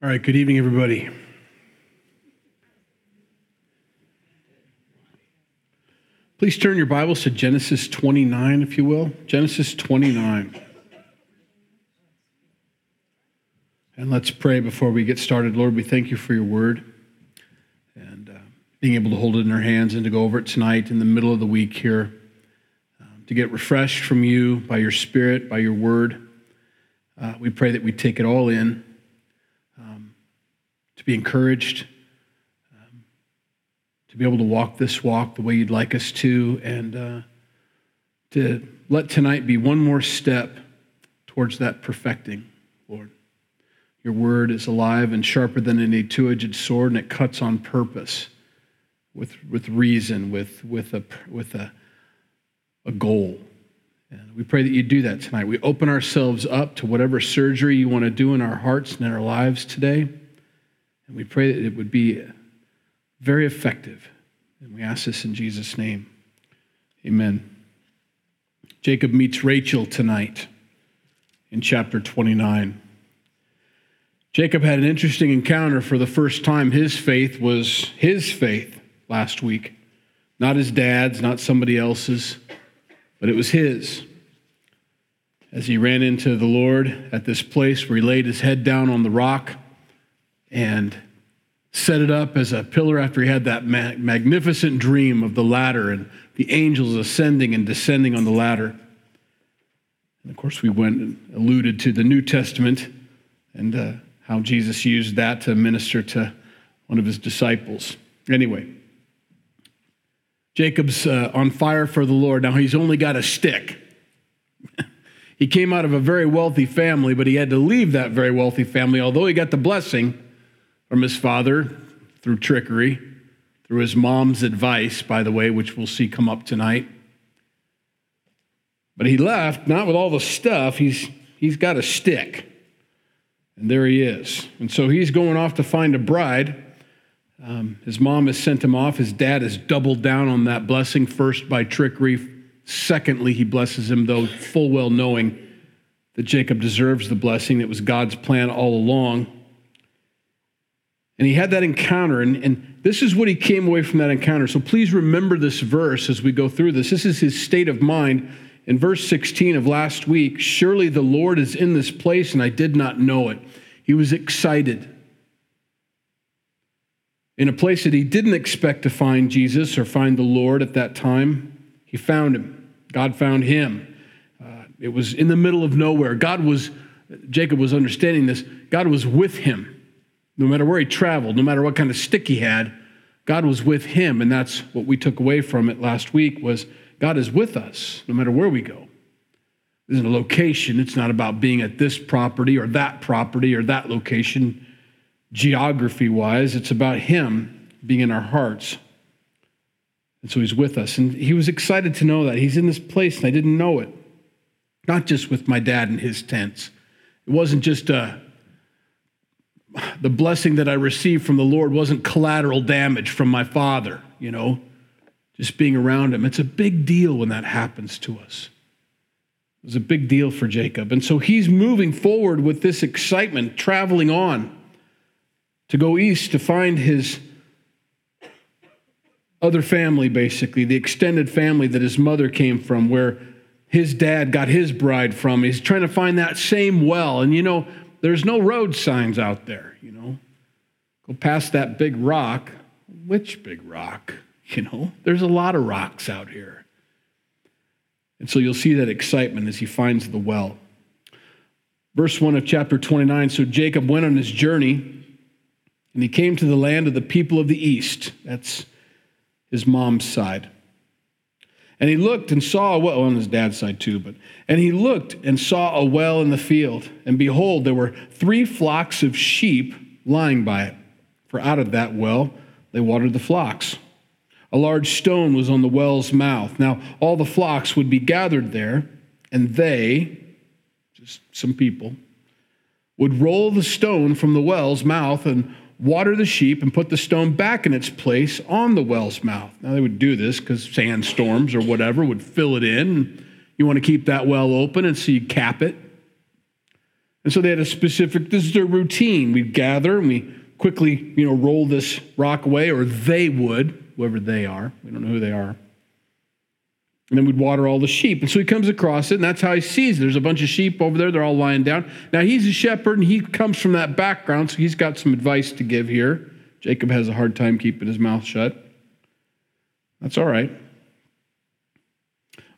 All right, good evening, everybody. Please turn your Bibles to Genesis 29, if you will. Genesis 29. And let's pray before we get started. Lord, we thank you for your word and uh, being able to hold it in our hands and to go over it tonight in the middle of the week here, um, to get refreshed from you by your spirit, by your word. Uh, we pray that we take it all in be encouraged, um, to be able to walk this walk the way you'd like us to, and uh, to let tonight be one more step towards that perfecting, Lord. Your word is alive and sharper than any two edged sword, and it cuts on purpose with, with reason, with, with, a, with a, a goal. And we pray that you do that tonight. We open ourselves up to whatever surgery you want to do in our hearts and in our lives today. And we pray that it would be very effective. And we ask this in Jesus' name. Amen. Jacob meets Rachel tonight in chapter 29. Jacob had an interesting encounter for the first time. His faith was his faith last week, not his dad's, not somebody else's, but it was his. As he ran into the Lord at this place where he laid his head down on the rock and set it up as a pillar after he had that ma- magnificent dream of the ladder and the angels ascending and descending on the ladder. And of course, we went and alluded to the New Testament and uh, how Jesus used that to minister to one of his disciples. Anyway, Jacob's uh, on fire for the Lord. Now he's only got a stick. he came out of a very wealthy family, but he had to leave that very wealthy family, although he got the blessing from his father through trickery, through his mom's advice, by the way, which we'll see come up tonight. But he left, not with all the stuff, he's, he's got a stick. And there he is. And so he's going off to find a bride. Um, his mom has sent him off. His dad has doubled down on that blessing, first by trickery. Secondly, he blesses him, though full well knowing that Jacob deserves the blessing. It was God's plan all along. And he had that encounter, and, and this is what he came away from that encounter. So please remember this verse as we go through this. This is his state of mind. In verse 16 of last week, surely the Lord is in this place, and I did not know it. He was excited. In a place that he didn't expect to find Jesus or find the Lord at that time, he found him. God found him. Uh, it was in the middle of nowhere. God was, Jacob was understanding this, God was with him. No matter where he traveled, no matter what kind of stick he had, God was with him. And that's what we took away from it last week was God is with us no matter where we go. There's a location. It's not about being at this property or that property or that location geography wise. It's about him being in our hearts. And so he's with us. And he was excited to know that. He's in this place and I didn't know it. Not just with my dad in his tents. It wasn't just a the blessing that I received from the Lord wasn't collateral damage from my father, you know, just being around him. It's a big deal when that happens to us. It was a big deal for Jacob. And so he's moving forward with this excitement, traveling on to go east to find his other family, basically, the extended family that his mother came from, where his dad got his bride from. He's trying to find that same well. And you know, there's no road signs out there, you know. Go past that big rock. Which big rock? You know, there's a lot of rocks out here. And so you'll see that excitement as he finds the well. Verse 1 of chapter 29 So Jacob went on his journey, and he came to the land of the people of the east. That's his mom's side. And he looked and saw a well on his dad's side too, but and he looked and saw a well in the field, and behold, there were three flocks of sheep lying by it. For out of that well they watered the flocks. A large stone was on the well's mouth. Now all the flocks would be gathered there, and they, just some people, would roll the stone from the well's mouth and water the sheep and put the stone back in its place on the well's mouth. Now, they would do this because sandstorms or whatever would fill it in. You want to keep that well open, and so you cap it. And so they had a specific, this is their routine. We'd gather and we quickly, you know, roll this rock away, or they would, whoever they are. We don't know who they are. And then we'd water all the sheep. And so he comes across it, and that's how he sees it. There's a bunch of sheep over there. They're all lying down. Now, he's a shepherd, and he comes from that background, so he's got some advice to give here. Jacob has a hard time keeping his mouth shut. That's all right.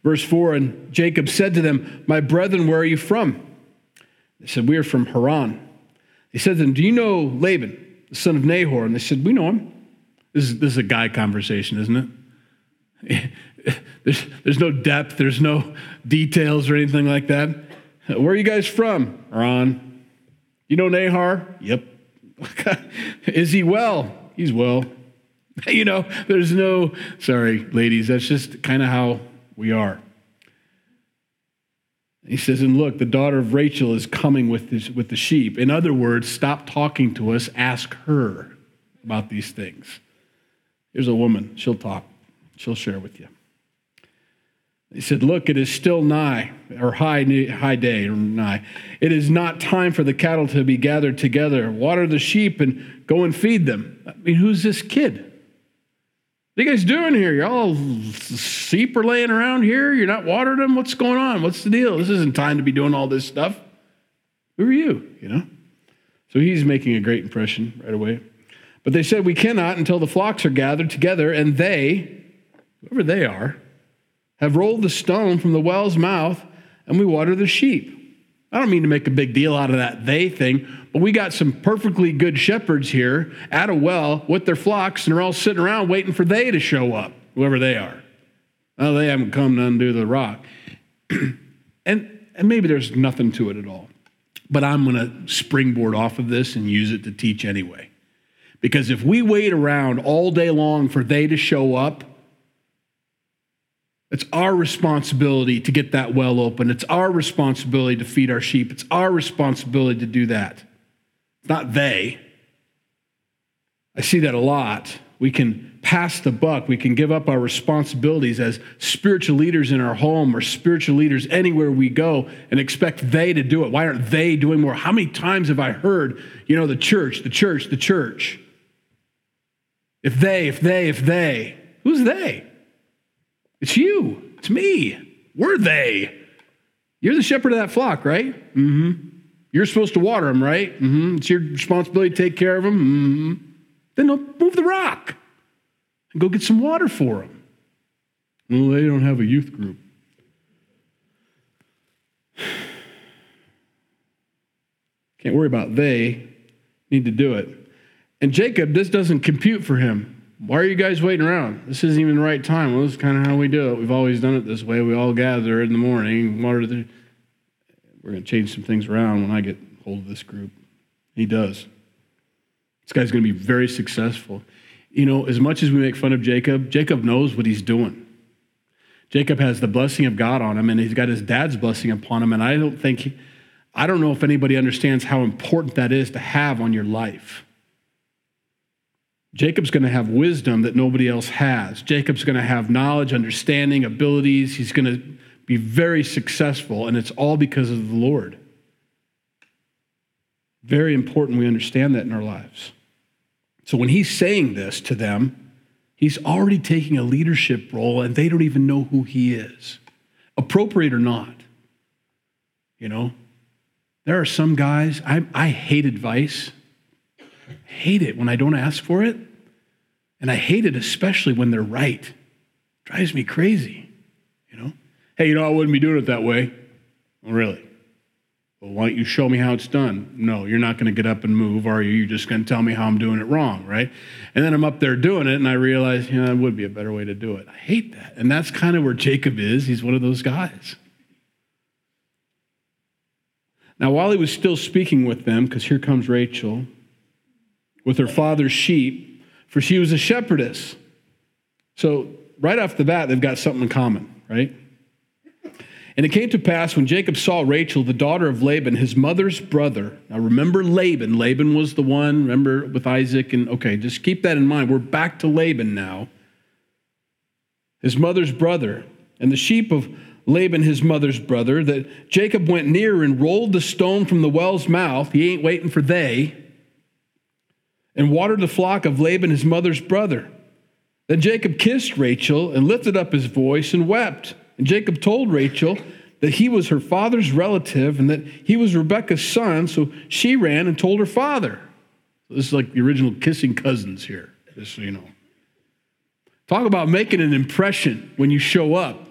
Verse 4 And Jacob said to them, My brethren, where are you from? They said, We are from Haran. He said to them, Do you know Laban, the son of Nahor? And they said, We know him. This is, this is a guy conversation, isn't it? There's, there's no depth, there's no details or anything like that. Where are you guys from? Ron. You know Nahor? Yep. is he well? He's well. You know, there's no, sorry, ladies, that's just kind of how we are. He says, and look, the daughter of Rachel is coming with, with the sheep. In other words, stop talking to us, ask her about these things. Here's a woman, she'll talk, she'll share with you. He said, Look, it is still nigh, or high, high day, or nigh. It is not time for the cattle to be gathered together. Water the sheep and go and feed them. I mean, who's this kid? What are you guys doing here? You're all sheep are laying around here. You're not watering them. What's going on? What's the deal? This isn't time to be doing all this stuff. Who are you? You know? So he's making a great impression right away. But they said, We cannot until the flocks are gathered together, and they, whoever they are, have rolled the stone from the well's mouth, and we water the sheep. I don't mean to make a big deal out of that they thing, but we got some perfectly good shepherds here at a well with their flocks, and they're all sitting around waiting for they to show up, whoever they are. Well, they haven't come to undo the rock. and, and maybe there's nothing to it at all. But I'm going to springboard off of this and use it to teach anyway. Because if we wait around all day long for they to show up, it's our responsibility to get that well open. It's our responsibility to feed our sheep. It's our responsibility to do that. It's not they. I see that a lot. We can pass the buck. We can give up our responsibilities as spiritual leaders in our home or spiritual leaders anywhere we go and expect they to do it. Why aren't they doing more? How many times have I heard, you know, the church, the church, the church? If they, if they, if they. Who's they? It's you. It's me. We're they. You're the shepherd of that flock, right? Mm-hmm. You're supposed to water them, right? Mm-hmm. It's your responsibility to take care of them. Mm-hmm. Then move the rock and go get some water for them. Well, they don't have a youth group. Can't worry about they need to do it. And Jacob, this doesn't compute for him. Why are you guys waiting around? This isn't even the right time. Well, this is kind of how we do it. We've always done it this way. We all gather in the morning. The... We're going to change some things around when I get hold of this group. He does. This guy's going to be very successful. You know, as much as we make fun of Jacob, Jacob knows what he's doing. Jacob has the blessing of God on him, and he's got his dad's blessing upon him. And I don't think, he, I don't know if anybody understands how important that is to have on your life. Jacob's going to have wisdom that nobody else has. Jacob's going to have knowledge, understanding, abilities. He's going to be very successful, and it's all because of the Lord. Very important we understand that in our lives. So when he's saying this to them, he's already taking a leadership role, and they don't even know who he is, appropriate or not. You know, there are some guys, I, I hate advice hate it when I don't ask for it. And I hate it especially when they're right. Drives me crazy. You know? Hey, you know, I wouldn't be doing it that way. Well, really? Well, why don't you show me how it's done? No, you're not going to get up and move, are you? You're just going to tell me how I'm doing it wrong, right? And then I'm up there doing it, and I realize, you know, that would be a better way to do it. I hate that. And that's kind of where Jacob is. He's one of those guys. Now, while he was still speaking with them, because here comes Rachel, with her father's sheep, for she was a shepherdess. So, right off the bat, they've got something in common, right? And it came to pass when Jacob saw Rachel, the daughter of Laban, his mother's brother. Now remember Laban. Laban was the one, remember with Isaac. And okay, just keep that in mind. We're back to Laban now. His mother's brother. And the sheep of Laban, his mother's brother, that Jacob went near and rolled the stone from the well's mouth. He ain't waiting for they. And watered the flock of Laban, his mother's brother. Then Jacob kissed Rachel and lifted up his voice and wept. And Jacob told Rachel that he was her father's relative and that he was Rebekah's son. So she ran and told her father. This is like the original kissing cousins here, just so you know. Talk about making an impression when you show up.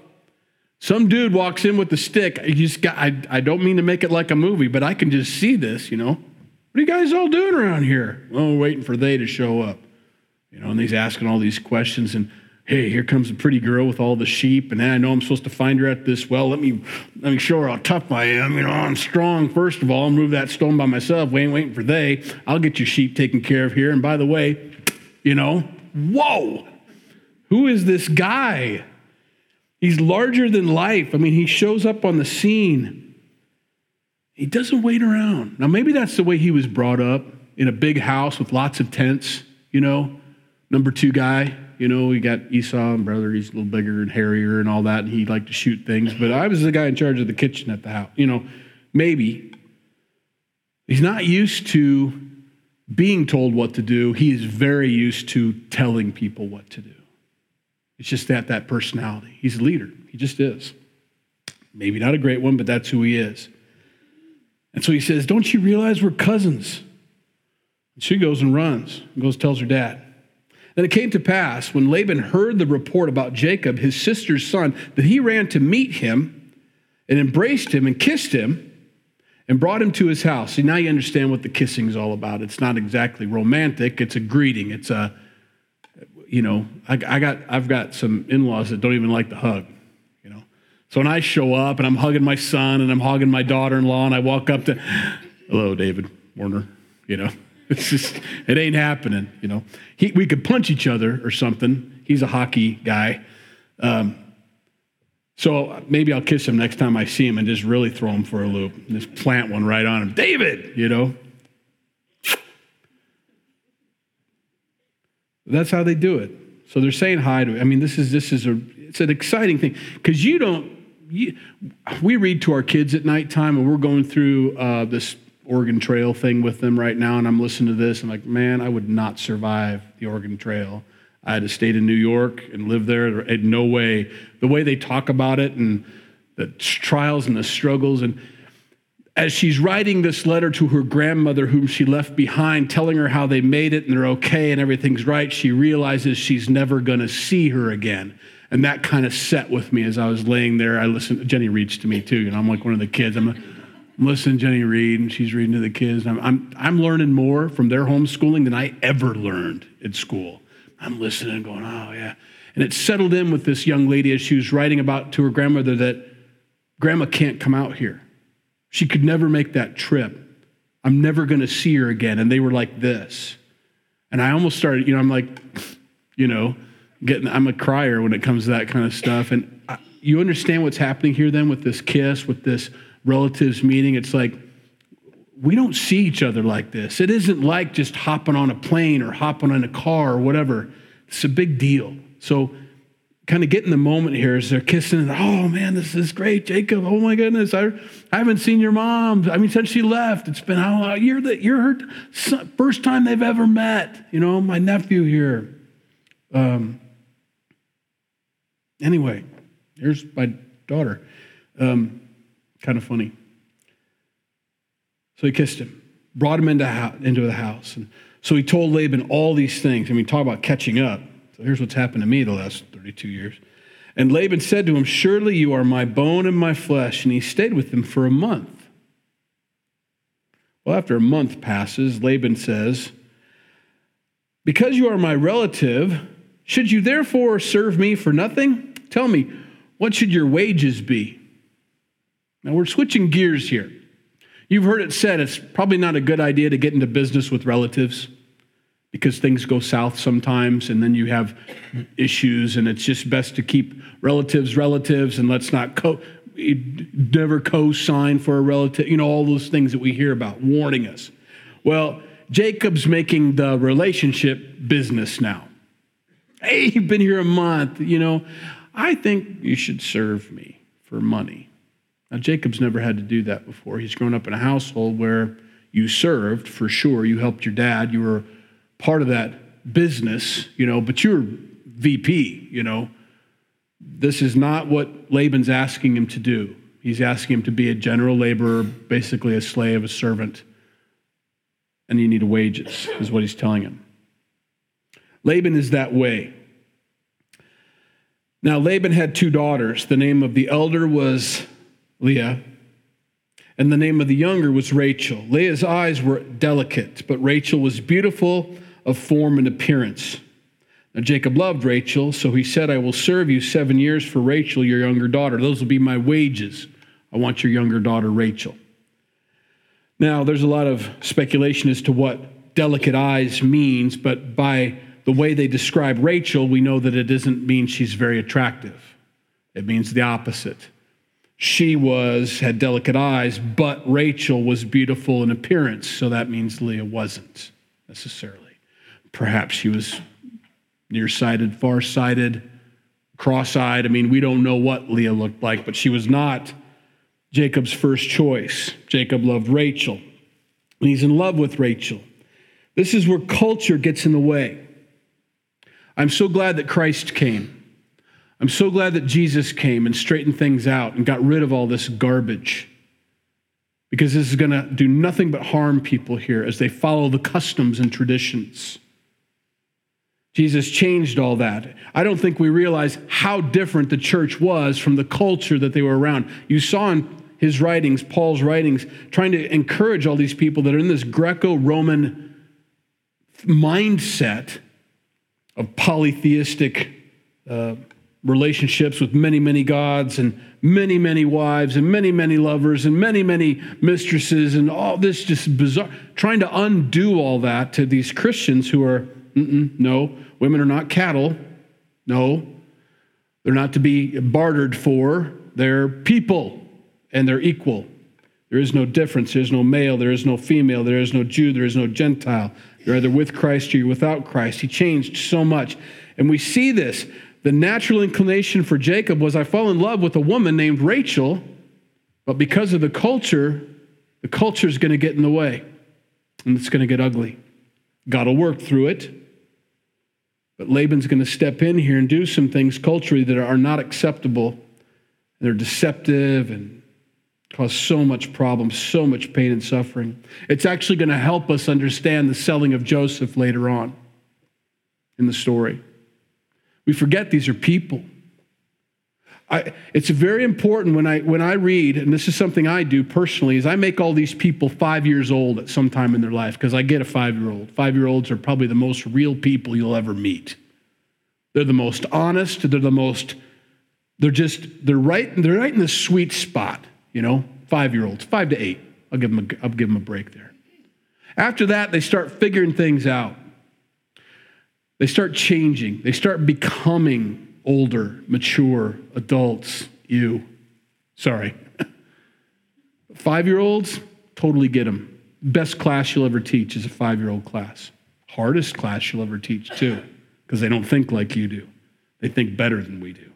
Some dude walks in with the stick. You just got, I, I don't mean to make it like a movie, but I can just see this, you know. What are you guys all doing around here? Well, we're waiting for they to show up. You know, and he's asking all these questions and hey, here comes a pretty girl with all the sheep, and I know I'm supposed to find her at this well. Let me let me show her how tough I am. You know, I'm strong. First of all, I'll move that stone by myself. We ain't waiting for they. I'll get your sheep taken care of here. And by the way, you know, whoa, who is this guy? He's larger than life. I mean, he shows up on the scene. He doesn't wait around. Now, maybe that's the way he was brought up in a big house with lots of tents, you know, number two guy. You know, we got Esau and brother, he's a little bigger and hairier and all that, and he liked to shoot things. But I was the guy in charge of the kitchen at the house. You know, maybe. He's not used to being told what to do. He is very used to telling people what to do. It's just that, that personality. He's a leader. He just is. Maybe not a great one, but that's who he is. And so he says, Don't you realize we're cousins? And she goes and runs and goes tells her dad. Then it came to pass when Laban heard the report about Jacob, his sister's son, that he ran to meet him and embraced him and kissed him and brought him to his house. See, now you understand what the kissing is all about. It's not exactly romantic, it's a greeting. It's a you know, I, I got, I've got some in-laws that don't even like the hug. So when I show up and I'm hugging my son and I'm hugging my daughter-in-law and I walk up to, hello, David Warner, you know, it's just, it ain't happening, you know. He, we could punch each other or something. He's a hockey guy. Um, so maybe I'll kiss him next time I see him and just really throw him for a loop. and Just plant one right on him. David, you know. That's how they do it. So they're saying hi to. I mean, this is this is a it's an exciting thing because you don't. We read to our kids at nighttime, and we're going through uh, this Oregon Trail thing with them right now, and I'm listening to this. And I'm like, man, I would not survive the Oregon Trail. I had to stay in New York and live there. In no way. The way they talk about it and the trials and the struggles and as she's writing this letter to her grandmother, whom she left behind, telling her how they made it and they're okay and everything's right, she realizes she's never going to see her again. And that kind of set with me as I was laying there. I listened, Jenny reads to me too. You know, I'm like one of the kids. I'm, I'm listening to Jenny read, and she's reading to the kids. I'm, I'm, I'm learning more from their homeschooling than I ever learned at school. I'm listening and going, oh, yeah. And it settled in with this young lady as she was writing about to her grandmother that grandma can't come out here. She could never make that trip. I'm never going to see her again. And they were like this. And I almost started, you know, I'm like, you know, getting, I'm a crier when it comes to that kind of stuff. And I, you understand what's happening here then with this kiss, with this relatives meeting? It's like, we don't see each other like this. It isn't like just hopping on a plane or hopping on a car or whatever. It's a big deal. So kind of getting the moment here as they're kissing and oh man this is great jacob oh my goodness i, I haven't seen your mom i mean since she left it's been how long you're, the, you're her first time they've ever met you know my nephew here um, anyway here's my daughter um, kind of funny so he kissed him brought him into, into the house and so he told laban all these things i mean talk about catching up so here's what's happened to me the last 32 years. And Laban said to him, Surely you are my bone and my flesh. And he stayed with him for a month. Well, after a month passes, Laban says, Because you are my relative, should you therefore serve me for nothing? Tell me, what should your wages be? Now we're switching gears here. You've heard it said it's probably not a good idea to get into business with relatives because things go south sometimes and then you have issues and it's just best to keep relatives relatives and let's not co never co-sign for a relative you know all those things that we hear about warning us well jacob's making the relationship business now hey you've been here a month you know i think you should serve me for money. Now, Jacob's never had to do that before. He's grown up in a household where you served, for sure. You helped your dad. You were part of that business, you know, but you're VP, you know. This is not what Laban's asking him to do. He's asking him to be a general laborer, basically a slave, a servant. And you need wages, is what he's telling him. Laban is that way. Now, Laban had two daughters. The name of the elder was Leah, and the name of the younger was Rachel. Leah's eyes were delicate, but Rachel was beautiful of form and appearance. Now, Jacob loved Rachel, so he said, I will serve you seven years for Rachel, your younger daughter. Those will be my wages. I want your younger daughter, Rachel. Now, there's a lot of speculation as to what delicate eyes means, but by the way they describe Rachel, we know that it doesn't mean she's very attractive. It means the opposite. She was had delicate eyes, but Rachel was beautiful in appearance, so that means Leah wasn't necessarily. Perhaps she was nearsighted, far-sighted, cross-eyed. I mean, we don't know what Leah looked like, but she was not Jacob's first choice. Jacob loved Rachel, and he's in love with Rachel. This is where culture gets in the way. I'm so glad that Christ came. I'm so glad that Jesus came and straightened things out and got rid of all this garbage. Because this is going to do nothing but harm people here as they follow the customs and traditions. Jesus changed all that. I don't think we realize how different the church was from the culture that they were around. You saw in his writings, Paul's writings, trying to encourage all these people that are in this Greco Roman mindset of polytheistic uh, relationships with many, many gods and many, many wives and many, many lovers and many, many mistresses and all this just bizarre. Trying to undo all that to these Christians who are, no, women are not cattle. No, they're not to be bartered for. They're people and they're equal. There is no difference. There's no male. There is no female. There is no Jew. There is no Gentile. You're either with Christ or you're without Christ. He changed so much. And we see this. The natural inclination for Jacob was I fall in love with a woman named Rachel, but because of the culture, the culture is going to get in the way and it's going to get ugly. God will work through it. But Laban's going to step in here and do some things culturally that are not acceptable. They're deceptive and cause so much problem, so much pain and suffering. It's actually going to help us understand the selling of Joseph later on in the story. We forget these are people. I, it's very important when I, when I read, and this is something I do personally, is I make all these people five years old at some time in their life because I get a five year old. Five year olds are probably the most real people you'll ever meet. They're the most honest, they're the most, they're just, they're right, they're right in the sweet spot you know, five year olds, five to eight. I'll give them a, I'll give them a break there. After that, they start figuring things out. They start changing. They start becoming older, mature adults. You, sorry. five year olds, totally get them. Best class you'll ever teach is a five year old class. Hardest class you'll ever teach, too, because they don't think like you do. They think better than we do.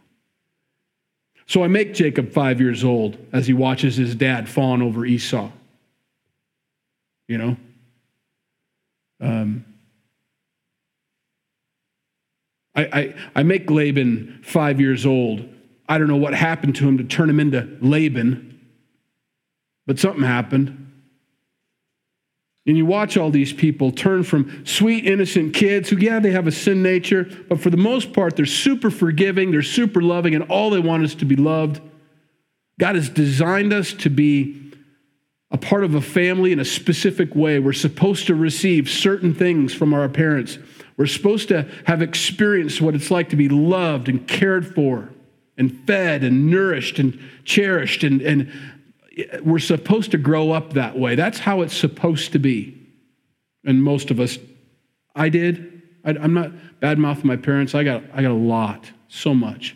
So I make Jacob five years old as he watches his dad fawn over Esau. You know? Um, I, I, I make Laban five years old. I don't know what happened to him to turn him into Laban, but something happened. And you watch all these people turn from sweet, innocent kids who, yeah, they have a sin nature, but for the most part, they're super forgiving, they're super loving, and all they want is to be loved. God has designed us to be a part of a family in a specific way. We're supposed to receive certain things from our parents. We're supposed to have experienced what it's like to be loved and cared for and fed and nourished and cherished and, and we're supposed to grow up that way. That's how it's supposed to be. And most of us, I did. I, am not bad mouthing my parents. I got, I got a lot, so much.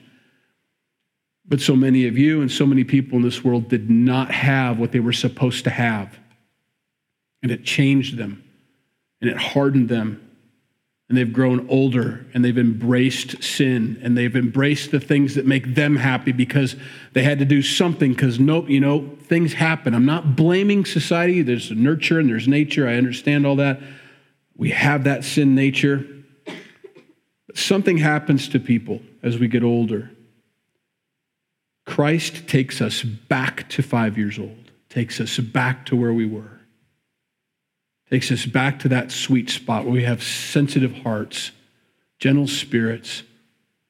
But so many of you and so many people in this world did not have what they were supposed to have. And it changed them and it hardened them. And they've grown older and they've embraced sin and they've embraced the things that make them happy because they had to do something because nope you know things happen. I'm not blaming society. There's nurture and there's nature. I understand all that. We have that sin nature. But something happens to people as we get older. Christ takes us back to five years old takes us back to where we were takes us back to that sweet spot where we have sensitive hearts, gentle spirits.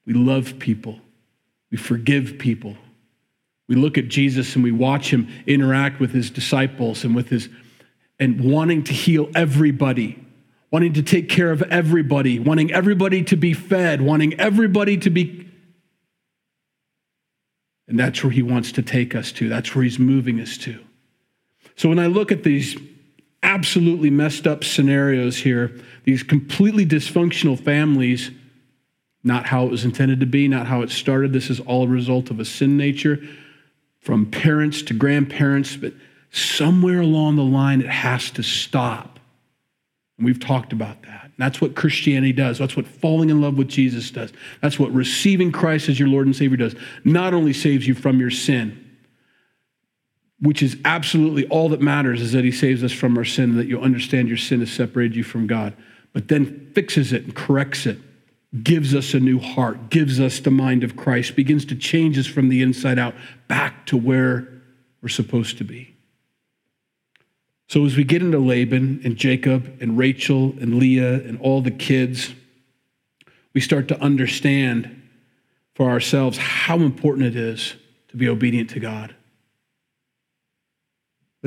We love people. We forgive people. We look at Jesus and we watch him interact with his disciples and with his and wanting to heal everybody, wanting to take care of everybody, wanting everybody to be fed, wanting everybody to be and that's where he wants to take us to. That's where he's moving us to. So when I look at these absolutely messed up scenarios here, these completely dysfunctional families, not how it was intended to be, not how it started. This is all a result of a sin nature from parents to grandparents, but somewhere along the line it has to stop. And we've talked about that. That's what Christianity does. That's what falling in love with Jesus does. That's what receiving Christ as your Lord and Savior does. Not only saves you from your sin, which is absolutely all that matters is that he saves us from our sin that you understand your sin has separated you from God, but then fixes it and corrects it, gives us a new heart, gives us the mind of Christ, begins to change us from the inside out back to where we're supposed to be. So as we get into Laban and Jacob and Rachel and Leah and all the kids, we start to understand for ourselves how important it is to be obedient to God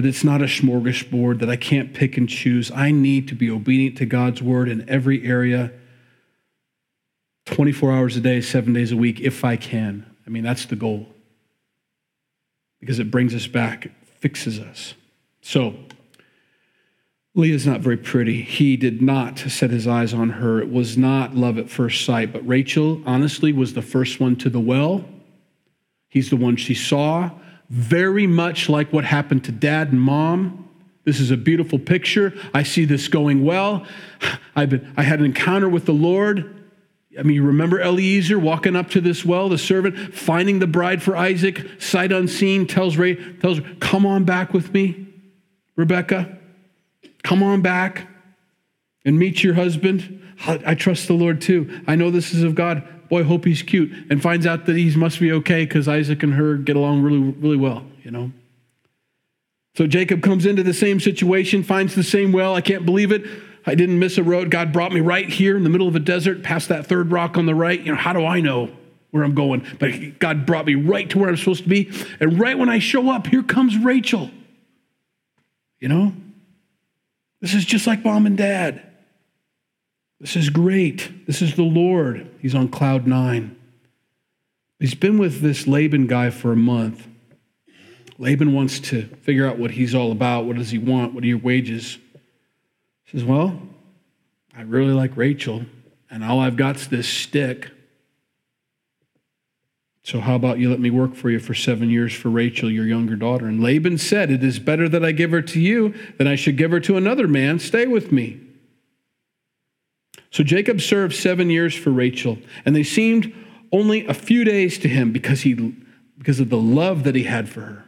that it's not a smorgasbord, that I can't pick and choose. I need to be obedient to God's word in every area, 24 hours a day, seven days a week, if I can. I mean, that's the goal because it brings us back, it fixes us. So, Leah's not very pretty. He did not set his eyes on her. It was not love at first sight. But Rachel, honestly, was the first one to the well. He's the one she saw very much like what happened to dad and mom. This is a beautiful picture. I see this going well. I've been, I had an encounter with the Lord. I mean, you remember Eliezer walking up to this well, the servant, finding the bride for Isaac, sight unseen, tells Ray, tells her, Come on back with me, Rebecca. Come on back and meet your husband. I trust the Lord too. I know this is of God boy, hope he's cute, and finds out that he must be okay because Isaac and her get along really, really well, you know. So Jacob comes into the same situation, finds the same well. I can't believe it. I didn't miss a road. God brought me right here in the middle of a desert, past that third rock on the right. You know, how do I know where I'm going? But God brought me right to where I'm supposed to be. And right when I show up, here comes Rachel. You know? This is just like mom and dad. This is great. This is the Lord. He's on cloud nine. He's been with this Laban guy for a month. Laban wants to figure out what he's all about. What does he want? What are your wages? He says, Well, I really like Rachel, and all I've got's this stick. So how about you let me work for you for seven years for Rachel, your younger daughter? And Laban said, It is better that I give her to you than I should give her to another man. Stay with me. So Jacob served seven years for Rachel, and they seemed only a few days to him because, he, because of the love that he had for her.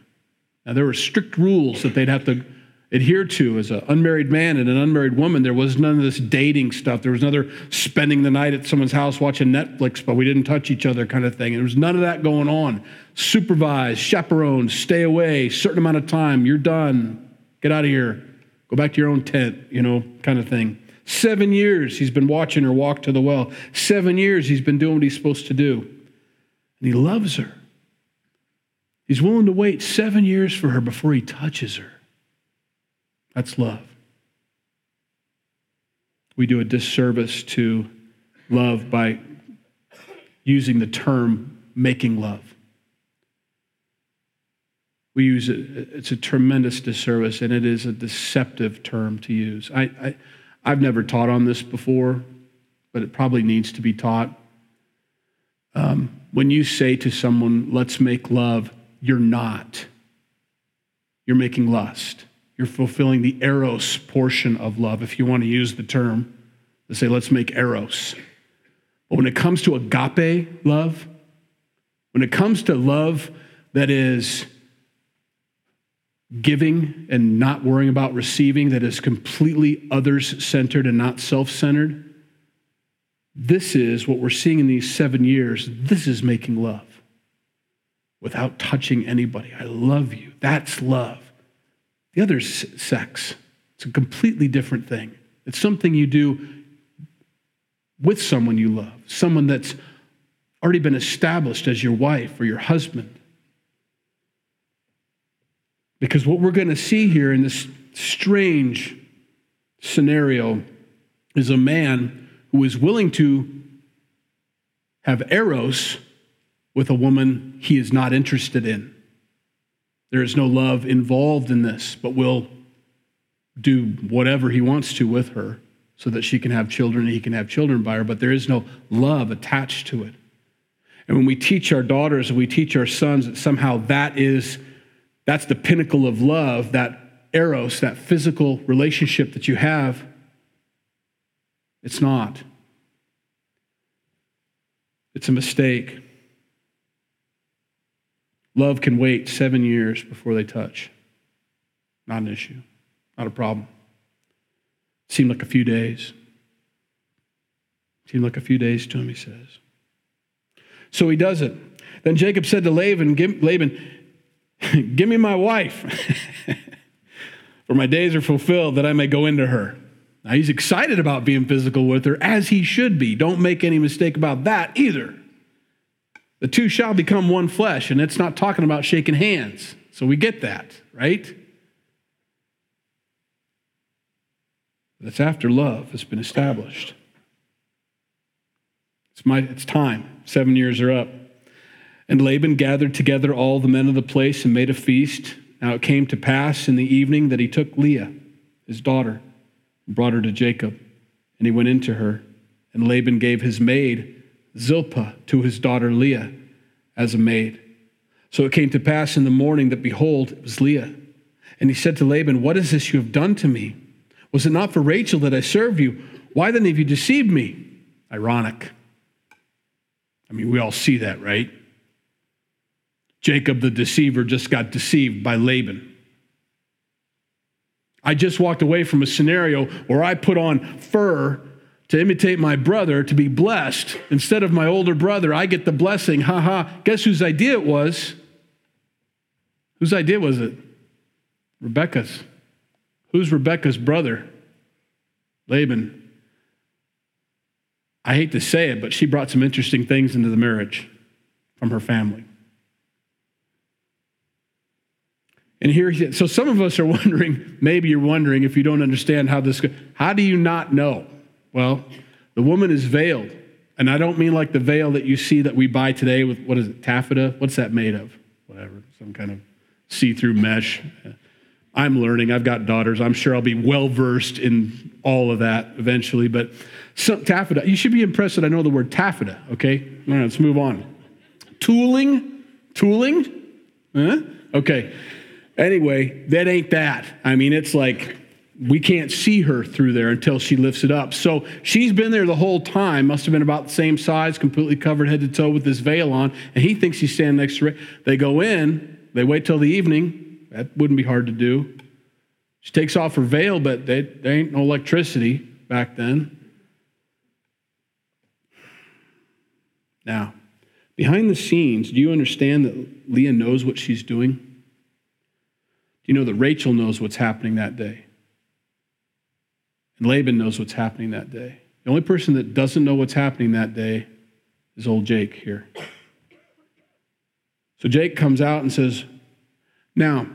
Now, there were strict rules that they'd have to adhere to as an unmarried man and an unmarried woman. There was none of this dating stuff. There was another spending the night at someone's house watching Netflix, but we didn't touch each other kind of thing. There was none of that going on. Supervised, chaperone, stay away, certain amount of time, you're done, get out of here, go back to your own tent, you know, kind of thing. Seven years he's been watching her walk to the well. Seven years he's been doing what he's supposed to do. And he loves her. He's willing to wait seven years for her before he touches her. That's love. We do a disservice to love by using the term making love. We use it, it's a tremendous disservice, and it is a deceptive term to use. I, I I've never taught on this before, but it probably needs to be taught. Um, when you say to someone, let's make love, you're not. You're making lust. You're fulfilling the eros portion of love, if you want to use the term, to say, let's make eros. But when it comes to agape love, when it comes to love that is giving and not worrying about receiving, that is completely others centered and not self centered, this is what we're seeing in these seven years. This is making love without touching anybody. I love you. That's love. The other is sex. It's a completely different thing. It's something you do with someone you love, someone that's already been established as your wife or your husband. Because what we're going to see here in this strange scenario is a man who is willing to have eros with a woman he is not interested in. There is no love involved in this, but will do whatever he wants to with her so that she can have children and he can have children by her, but there is no love attached to it. And when we teach our daughters and we teach our sons that somehow that is that's the pinnacle of love, that eros, that physical relationship that you have, it's not. It's a mistake. Love can wait seven years before they touch. Not an issue, not a problem. Seemed like a few days. Seemed like a few days to him, he says. So he does it. Then Jacob said to Laban, Laban, Give me my wife, for my days are fulfilled that I may go into her. Now he's excited about being physical with her, as he should be. Don't make any mistake about that either. The two shall become one flesh, and it's not talking about shaking hands. So we get that, right? That's after love has been established. It's, my, it's time. Seven years are up. And Laban gathered together all the men of the place and made a feast. Now it came to pass in the evening that he took Leah, his daughter, and brought her to Jacob. And he went into her. And Laban gave his maid, Zilpah, to his daughter Leah as a maid. So it came to pass in the morning that, behold, it was Leah. And he said to Laban, What is this you have done to me? Was it not for Rachel that I served you? Why then have you deceived me? Ironic. I mean, we all see that, right? Jacob the deceiver just got deceived by Laban. I just walked away from a scenario where I put on fur to imitate my brother to be blessed. Instead of my older brother, I get the blessing. Ha ha. Guess whose idea it was? Whose idea was it? Rebecca's. Who's Rebecca's brother? Laban. I hate to say it, but she brought some interesting things into the marriage from her family. And here, so some of us are wondering, maybe you're wondering if you don't understand how this, how do you not know? Well, the woman is veiled. And I don't mean like the veil that you see that we buy today with, what is it, taffeta? What's that made of? Whatever, some kind of see through mesh. I'm learning. I've got daughters. I'm sure I'll be well versed in all of that eventually. But some, taffeta, you should be impressed that I know the word taffeta, okay? All right, let's move on. Tooling? Tooling? Huh? Okay. Anyway, that ain't that. I mean, it's like we can't see her through there until she lifts it up. So she's been there the whole time, must have been about the same size, completely covered head to toe with this veil on, and he thinks he's standing next to her. They go in, they wait till the evening. That wouldn't be hard to do. She takes off her veil, but they, there ain't no electricity back then. Now, behind the scenes, do you understand that Leah knows what she's doing? Do you know that Rachel knows what's happening that day? And Laban knows what's happening that day. The only person that doesn't know what's happening that day is old Jake here. So Jake comes out and says, Now,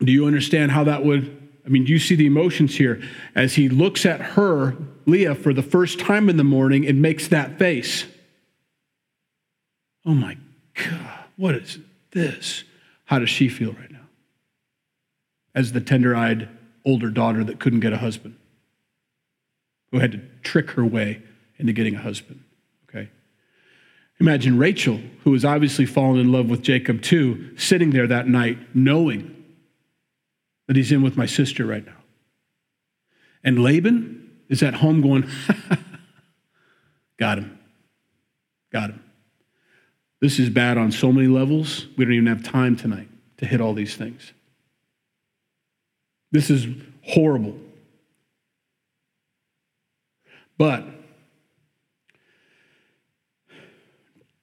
do you understand how that would? I mean, do you see the emotions here? As he looks at her, Leah, for the first time in the morning and makes that face. Oh my God, what is this? How does she feel right now? As the tender eyed older daughter that couldn't get a husband, who had to trick her way into getting a husband. Okay? Imagine Rachel, who was obviously fallen in love with Jacob too, sitting there that night knowing that he's in with my sister right now. And Laban is at home going, Got him. Got him. This is bad on so many levels, we don't even have time tonight to hit all these things. This is horrible. But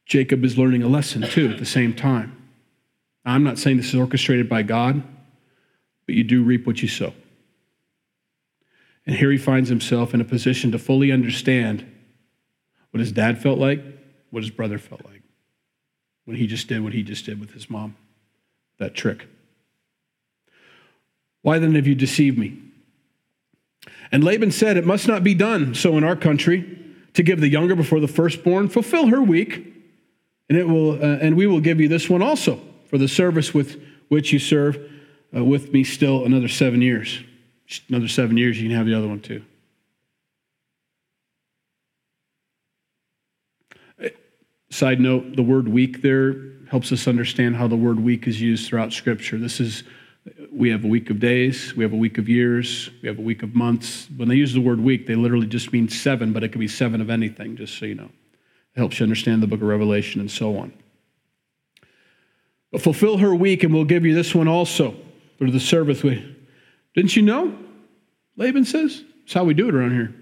Jacob is learning a lesson too at the same time. I'm not saying this is orchestrated by God, but you do reap what you sow. And here he finds himself in a position to fully understand what his dad felt like, what his brother felt like when he just did what he just did with his mom, that trick. Why then have you deceived me? And Laban said, It must not be done so in our country to give the younger before the firstborn. Fulfill her week, and, it will, uh, and we will give you this one also for the service with which you serve uh, with me still another seven years. Another seven years, you can have the other one too. Side note, the word week there helps us understand how the word week is used throughout Scripture. This is, we have a week of days, we have a week of years, we have a week of months. When they use the word week, they literally just mean seven, but it could be seven of anything, just so you know. It helps you understand the book of Revelation and so on. But fulfill her week, and we'll give you this one also for the service. We, didn't you know? Laban says. It's how we do it around here.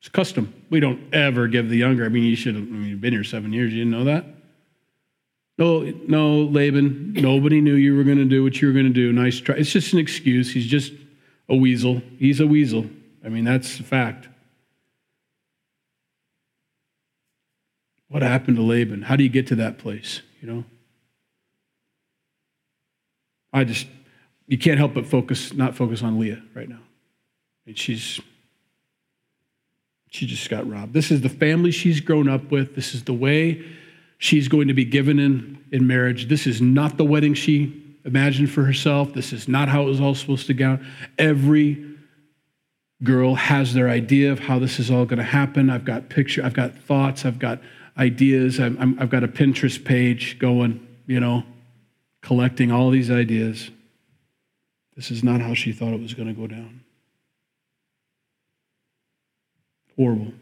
It's custom. We don't ever give the younger. I mean, you should have I mean, you've been here seven years. You didn't know that? No, no, Laban, nobody knew you were going to do what you were going to do. Nice try. It's just an excuse. He's just a weasel. He's a weasel. I mean, that's a fact. What happened to Laban? How do you get to that place? You know? I just, you can't help but focus, not focus on Leah right now. And she's, she just got robbed. This is the family she's grown up with. This is the way she's going to be given in, in marriage. This is not the wedding she imagined for herself. This is not how it was all supposed to go. Every girl has their idea of how this is all going to happen. I've got picture, I've got thoughts, I've got ideas. i have got a Pinterest page going, you know, collecting all these ideas. This is not how she thought it was going to go down. Horrible.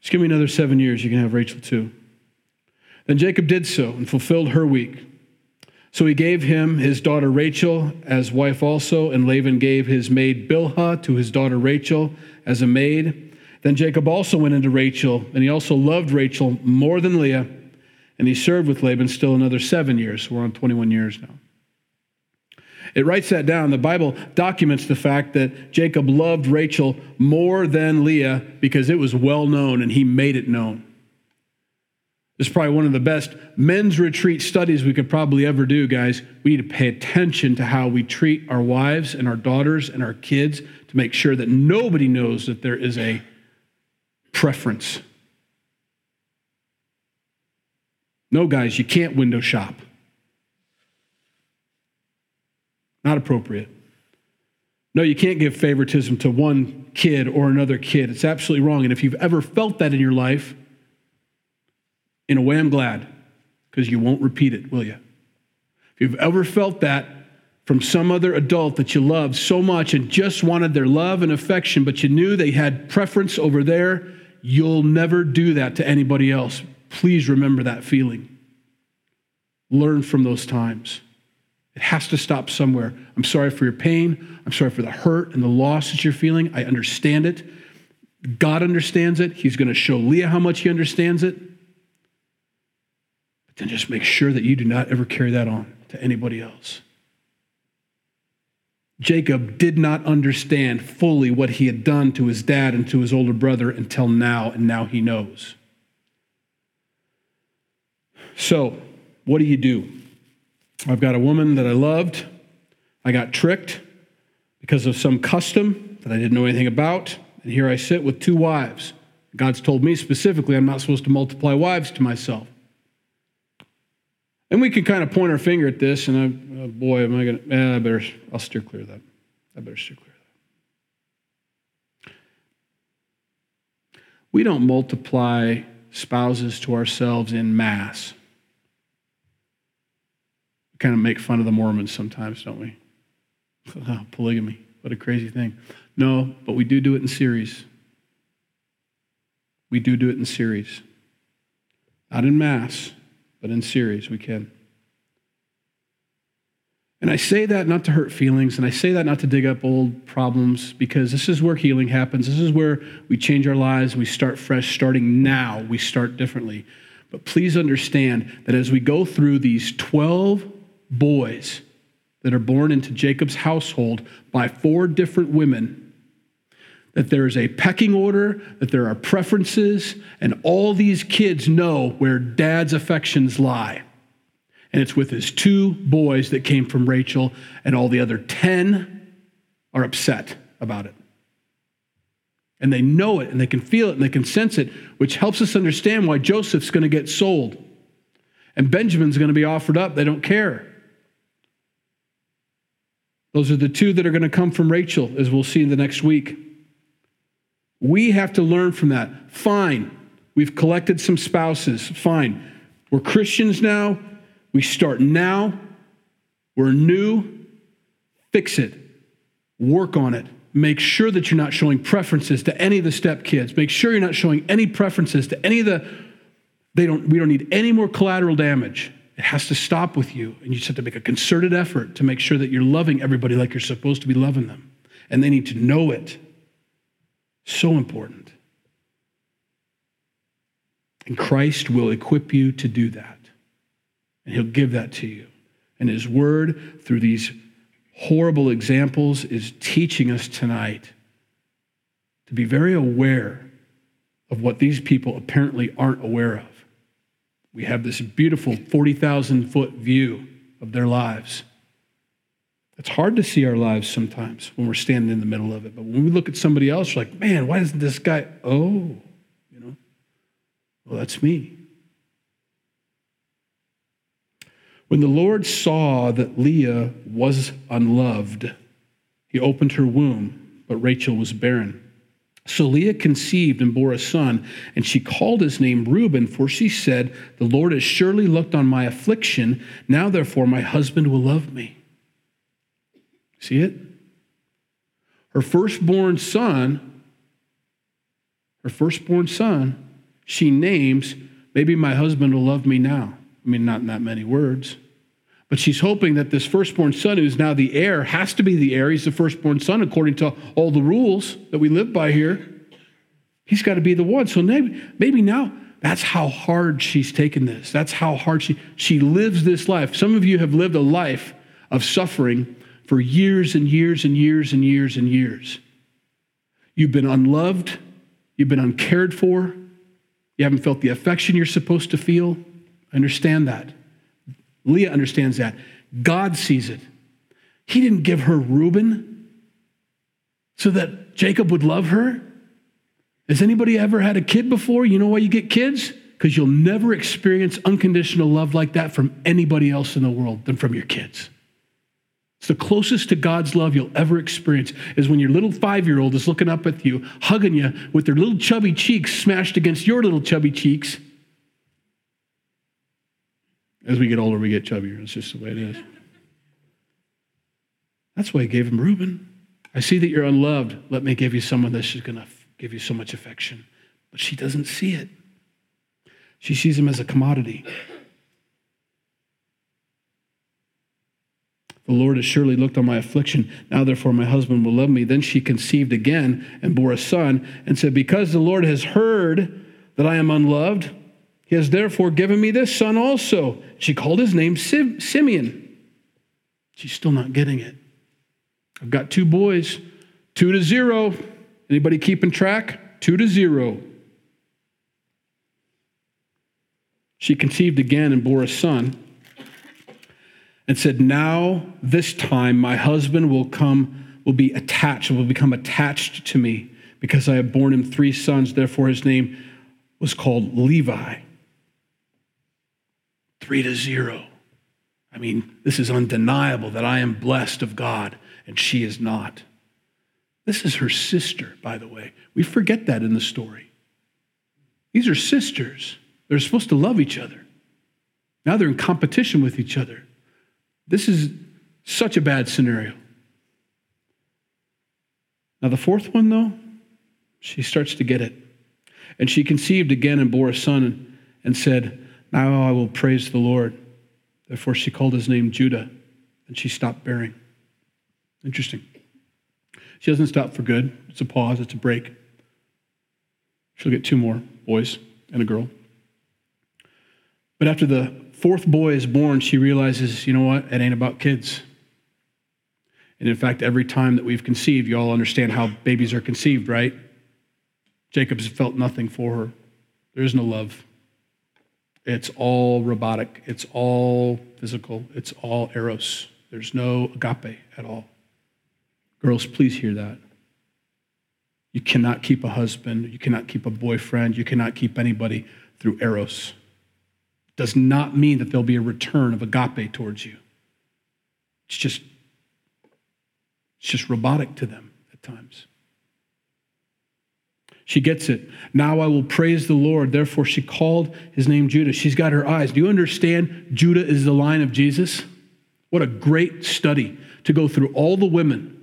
Just give me another seven years. You can have Rachel too. Then Jacob did so and fulfilled her week. So he gave him his daughter Rachel as wife also, and Laban gave his maid Bilhah to his daughter Rachel as a maid. Then Jacob also went into Rachel, and he also loved Rachel more than Leah and he served with Laban still another seven years. We're on 21 years now. It writes that down. The Bible documents the fact that Jacob loved Rachel more than Leah because it was well known and he made it known. This is probably one of the best men's retreat studies we could probably ever do, guys. We need to pay attention to how we treat our wives and our daughters and our kids to make sure that nobody knows that there is a preference No, guys, you can't window shop. Not appropriate. No, you can't give favoritism to one kid or another kid. It's absolutely wrong. And if you've ever felt that in your life, in a way, I'm glad, because you won't repeat it, will you? If you've ever felt that from some other adult that you loved so much and just wanted their love and affection, but you knew they had preference over there, you'll never do that to anybody else. Please remember that feeling. Learn from those times. It has to stop somewhere. I'm sorry for your pain. I'm sorry for the hurt and the loss that you're feeling. I understand it. God understands it. He's going to show Leah how much he understands it. Then just make sure that you do not ever carry that on to anybody else. Jacob did not understand fully what he had done to his dad and to his older brother until now, and now he knows. So, what do you do? I've got a woman that I loved. I got tricked because of some custom that I didn't know anything about. And here I sit with two wives. God's told me specifically I'm not supposed to multiply wives to myself. And we can kind of point our finger at this, and I, oh boy, am I going to, eh, I better, I'll steer clear of that. I better steer clear of that. We don't multiply spouses to ourselves in mass We kind of make fun of the Mormons sometimes, don't we? Oh, polygamy, what a crazy thing. No, but we do do it in series. We do do it in series. Not in mass, but in series, we can. And I say that not to hurt feelings, and I say that not to dig up old problems, because this is where healing happens. This is where we change our lives, we start fresh. Starting now, we start differently. But please understand that as we go through these 12 boys that are born into Jacob's household by four different women, that there is a pecking order, that there are preferences, and all these kids know where dad's affections lie and it's with his two boys that came from Rachel, and all the other 10 are upset about it. And they know it, and they can feel it, and they can sense it, which helps us understand why Joseph's going to get sold. And Benjamin's going to be offered up. They don't care. Those are the two that are going to come from Rachel, as we'll see in the next week. We have to learn from that. Fine, we've collected some spouses. Fine. We're Christians now. We start now. We're new. Fix it. Work on it. Make sure that you're not showing preferences to any of the step kids. Make sure you're not showing any preferences to any of the they don't we don't need any more collateral damage. It has to stop with you and you just have to make a concerted effort to make sure that you're loving everybody like you're supposed to be loving them. And they need to know it. So important. And Christ will equip you to do that. And He'll give that to you. And His Word, through these horrible examples, is teaching us tonight to be very aware of what these people apparently aren't aware of. We have this beautiful 40,000 foot view of their lives. It's hard to see our lives sometimes when we're standing in the middle of it. But when we look at somebody else, we're like, man, why isn't this guy? Oh, you know, well, that's me. When the Lord saw that Leah was unloved, he opened her womb, but Rachel was barren. So Leah conceived and bore a son, and she called his name Reuben, for she said, The Lord has surely looked on my affliction. Now, therefore, my husband will love me. See it? Her firstborn son, her firstborn son, she names, Maybe my husband will love me now. I mean, not in that many words. But she's hoping that this firstborn son, who's now the heir, has to be the heir. He's the firstborn son according to all the rules that we live by here. He's got to be the one. So maybe, maybe now that's how hard she's taken this. That's how hard she she lives this life. Some of you have lived a life of suffering for years and years and years and years and years. You've been unloved, you've been uncared for, you haven't felt the affection you're supposed to feel. Understand that. Leah understands that. God sees it. He didn't give her Reuben so that Jacob would love her. Has anybody ever had a kid before? You know why you get kids? Because you'll never experience unconditional love like that from anybody else in the world than from your kids. It's the closest to God's love you'll ever experience is when your little five year old is looking up at you, hugging you with their little chubby cheeks smashed against your little chubby cheeks, as we get older, we get chubbier. It's just the way it is. That's why I gave him Reuben. I see that you're unloved. Let me give you someone that's just going to give you so much affection. But she doesn't see it. She sees him as a commodity. The Lord has surely looked on my affliction. Now, therefore, my husband will love me. Then she conceived again and bore a son and said, Because the Lord has heard that I am unloved, he has therefore given me this son also. She called his name Sim- Simeon. She's still not getting it. I've got two boys, two to zero. Anybody keeping track? Two to zero. She conceived again and bore a son and said, Now, this time, my husband will come, will be attached, will become attached to me because I have borne him three sons. Therefore, his name was called Levi three to zero. I mean, this is undeniable that I am blessed of God and she is not. This is her sister, by the way. We forget that in the story. These are sisters. They're supposed to love each other. Now they're in competition with each other. This is such a bad scenario. Now, the fourth one, though, she starts to get it. And she conceived again and bore a son and said, Now I will praise the Lord. Therefore, she called his name Judah, and she stopped bearing. Interesting. She doesn't stop for good. It's a pause, it's a break. She'll get two more boys and a girl. But after the fourth boy is born, she realizes, you know what? It ain't about kids. And in fact, every time that we've conceived, you all understand how babies are conceived, right? Jacob's felt nothing for her. There is no love. It's all robotic, it's all physical, it's all eros. There's no agape at all. Girls, please hear that. You cannot keep a husband, you cannot keep a boyfriend, you cannot keep anybody through eros. Does not mean that there'll be a return of agape towards you. It's just it's just robotic to them at times. She gets it. Now I will praise the Lord. Therefore, she called his name Judah. She's got her eyes. Do you understand? Judah is the line of Jesus. What a great study to go through all the women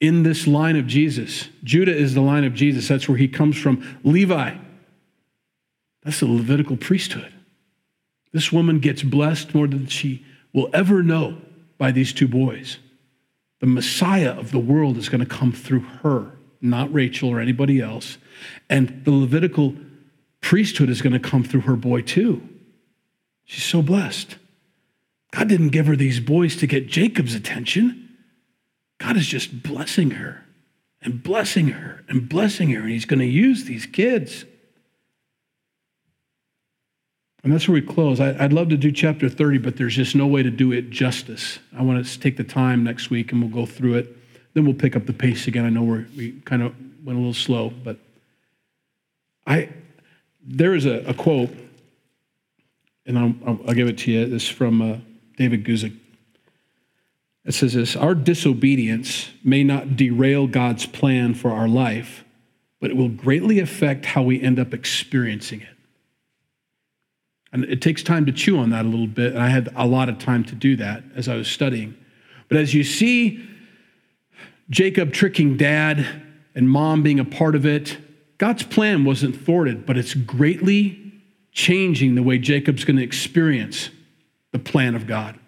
in this line of Jesus. Judah is the line of Jesus. That's where he comes from. Levi, that's the Levitical priesthood. This woman gets blessed more than she will ever know by these two boys. The Messiah of the world is going to come through her, not Rachel or anybody else. And the Levitical priesthood is going to come through her boy too. She's so blessed. God didn't give her these boys to get Jacob's attention. God is just blessing her and blessing her and blessing her. And he's going to use these kids. And that's where we close. I, would love to do chapter 30, but there's just no way to do it justice. I want to take the time next week and we'll go through it. Then we'll pick up the pace again. I know we're, we kind of went a little slow, but I there is a, a quote, and I'll, I'll, give it to you. This from uh, David Guzik. It says this Our disobedience may not derail God's plan for our life, but it will greatly affect how we end up experiencing it. And it takes time to chew on that a little bit. And I had a lot of time to do that as I was studying. But as you see Jacob tricking dad and mom being a part of it, God's plan wasn't thwarted, but it's greatly changing the way Jacob's going to experience the plan of God.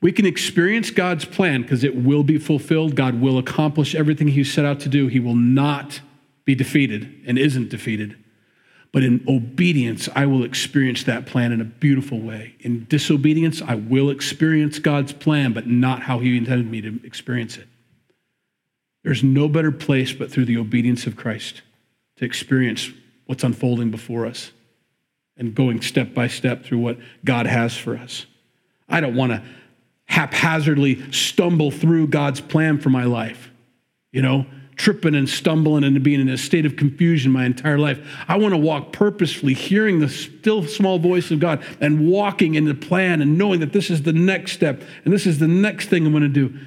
We can experience God's plan because it will be fulfilled. God will accomplish everything He set out to do. He will not be defeated and isn't defeated. But in obedience, I will experience that plan in a beautiful way. In disobedience, I will experience God's plan, but not how He intended me to experience it. There's no better place but through the obedience of Christ to experience what's unfolding before us and going step by step through what God has for us. I don't want to haphazardly stumble through God's plan for my life. You know, tripping and stumbling and being in a state of confusion my entire life. I want to walk purposefully, hearing the still small voice of God and walking in the plan and knowing that this is the next step and this is the next thing I'm going to do.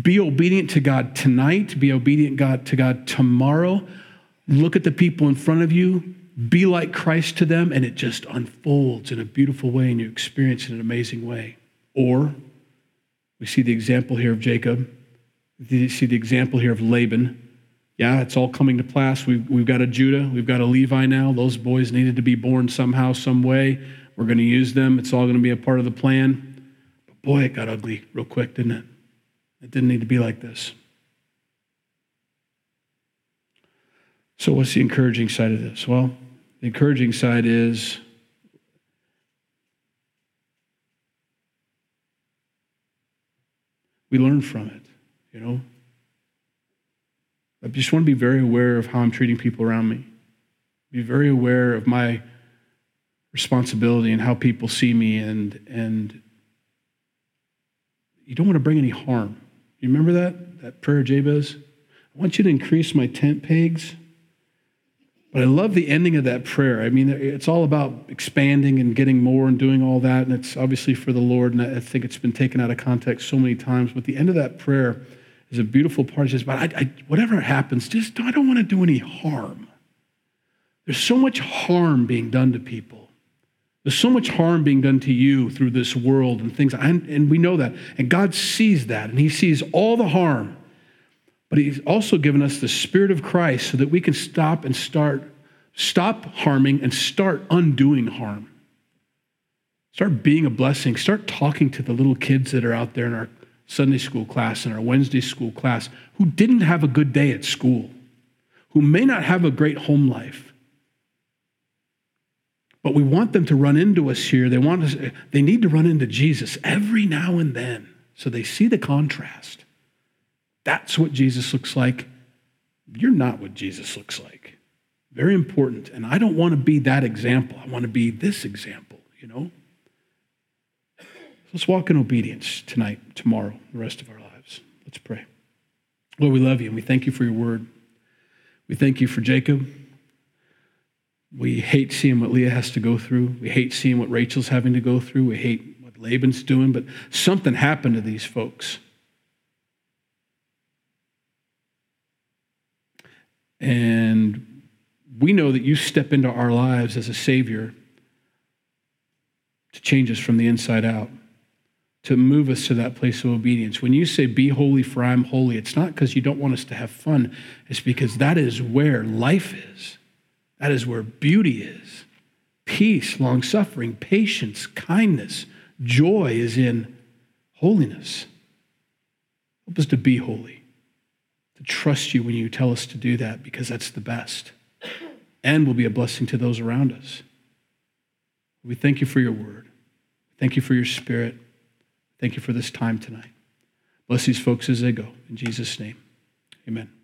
Be obedient to God tonight, be obedient God to God tomorrow. Look at the people in front of you, be like Christ to them, and it just unfolds in a beautiful way and you experience it in an amazing way. Or we see the example here of Jacob you see the example here of Laban. Yeah, it's all coming to pass. We've, we've got a Judah, we've got a Levi now. Those boys needed to be born somehow, some way. We're going to use them. It's all going to be a part of the plan. But boy, it got ugly real quick, didn't it? It didn't need to be like this. So, what's the encouraging side of this? Well, the encouraging side is we learn from it. You know? I just want to be very aware of how I'm treating people around me. Be very aware of my responsibility and how people see me and and you don't want to bring any harm. You remember that? That prayer Jabez? I want you to increase my tent pegs but I love the ending of that prayer. I mean, it's all about expanding and getting more and doing all that. And it's obviously for the Lord. And I think it's been taken out of context so many times. But the end of that prayer is a beautiful part. It says, but I, I, whatever happens, just I don't want to do any harm. There's so much harm being done to people. There's so much harm being done to you through this world and things. And, and we know that. And God sees that. And He sees all the harm. But He's also given us the Spirit of Christ so that we can stop and start, stop harming and start undoing harm. Start being a blessing. Start talking to the little kids that are out there in our Sunday school class and our Wednesday school class who didn't have a good day at school, who may not have a great home life. But we want them to run into us here. They want us, they need to run into Jesus every now and then so they see the contrast. That's what Jesus looks like. You're not what Jesus looks like. Very important. And I don't want to be that example. I want to be this example, you know? Let's walk in obedience tonight, tomorrow, the rest of our lives. Let's pray. Lord, we love you and we thank you for your word. We thank you for Jacob. We hate seeing what Leah has to go through. We hate seeing what Rachel's having to go through. We hate what Laban's doing, but something happened to these folks. And we know that you step into our lives as a Savior to change us from the inside out, to move us to that place of obedience. When you say, Be holy, for I'm holy, it's not because you don't want us to have fun, it's because that is where life is. That is where beauty is. Peace, long suffering, patience, kindness, joy is in holiness. Help us to be holy, to trust you when you tell us to do that because that's the best and will be a blessing to those around us. We thank you for your word. Thank you for your spirit. Thank you for this time tonight. Bless these folks as they go. In Jesus' name, amen.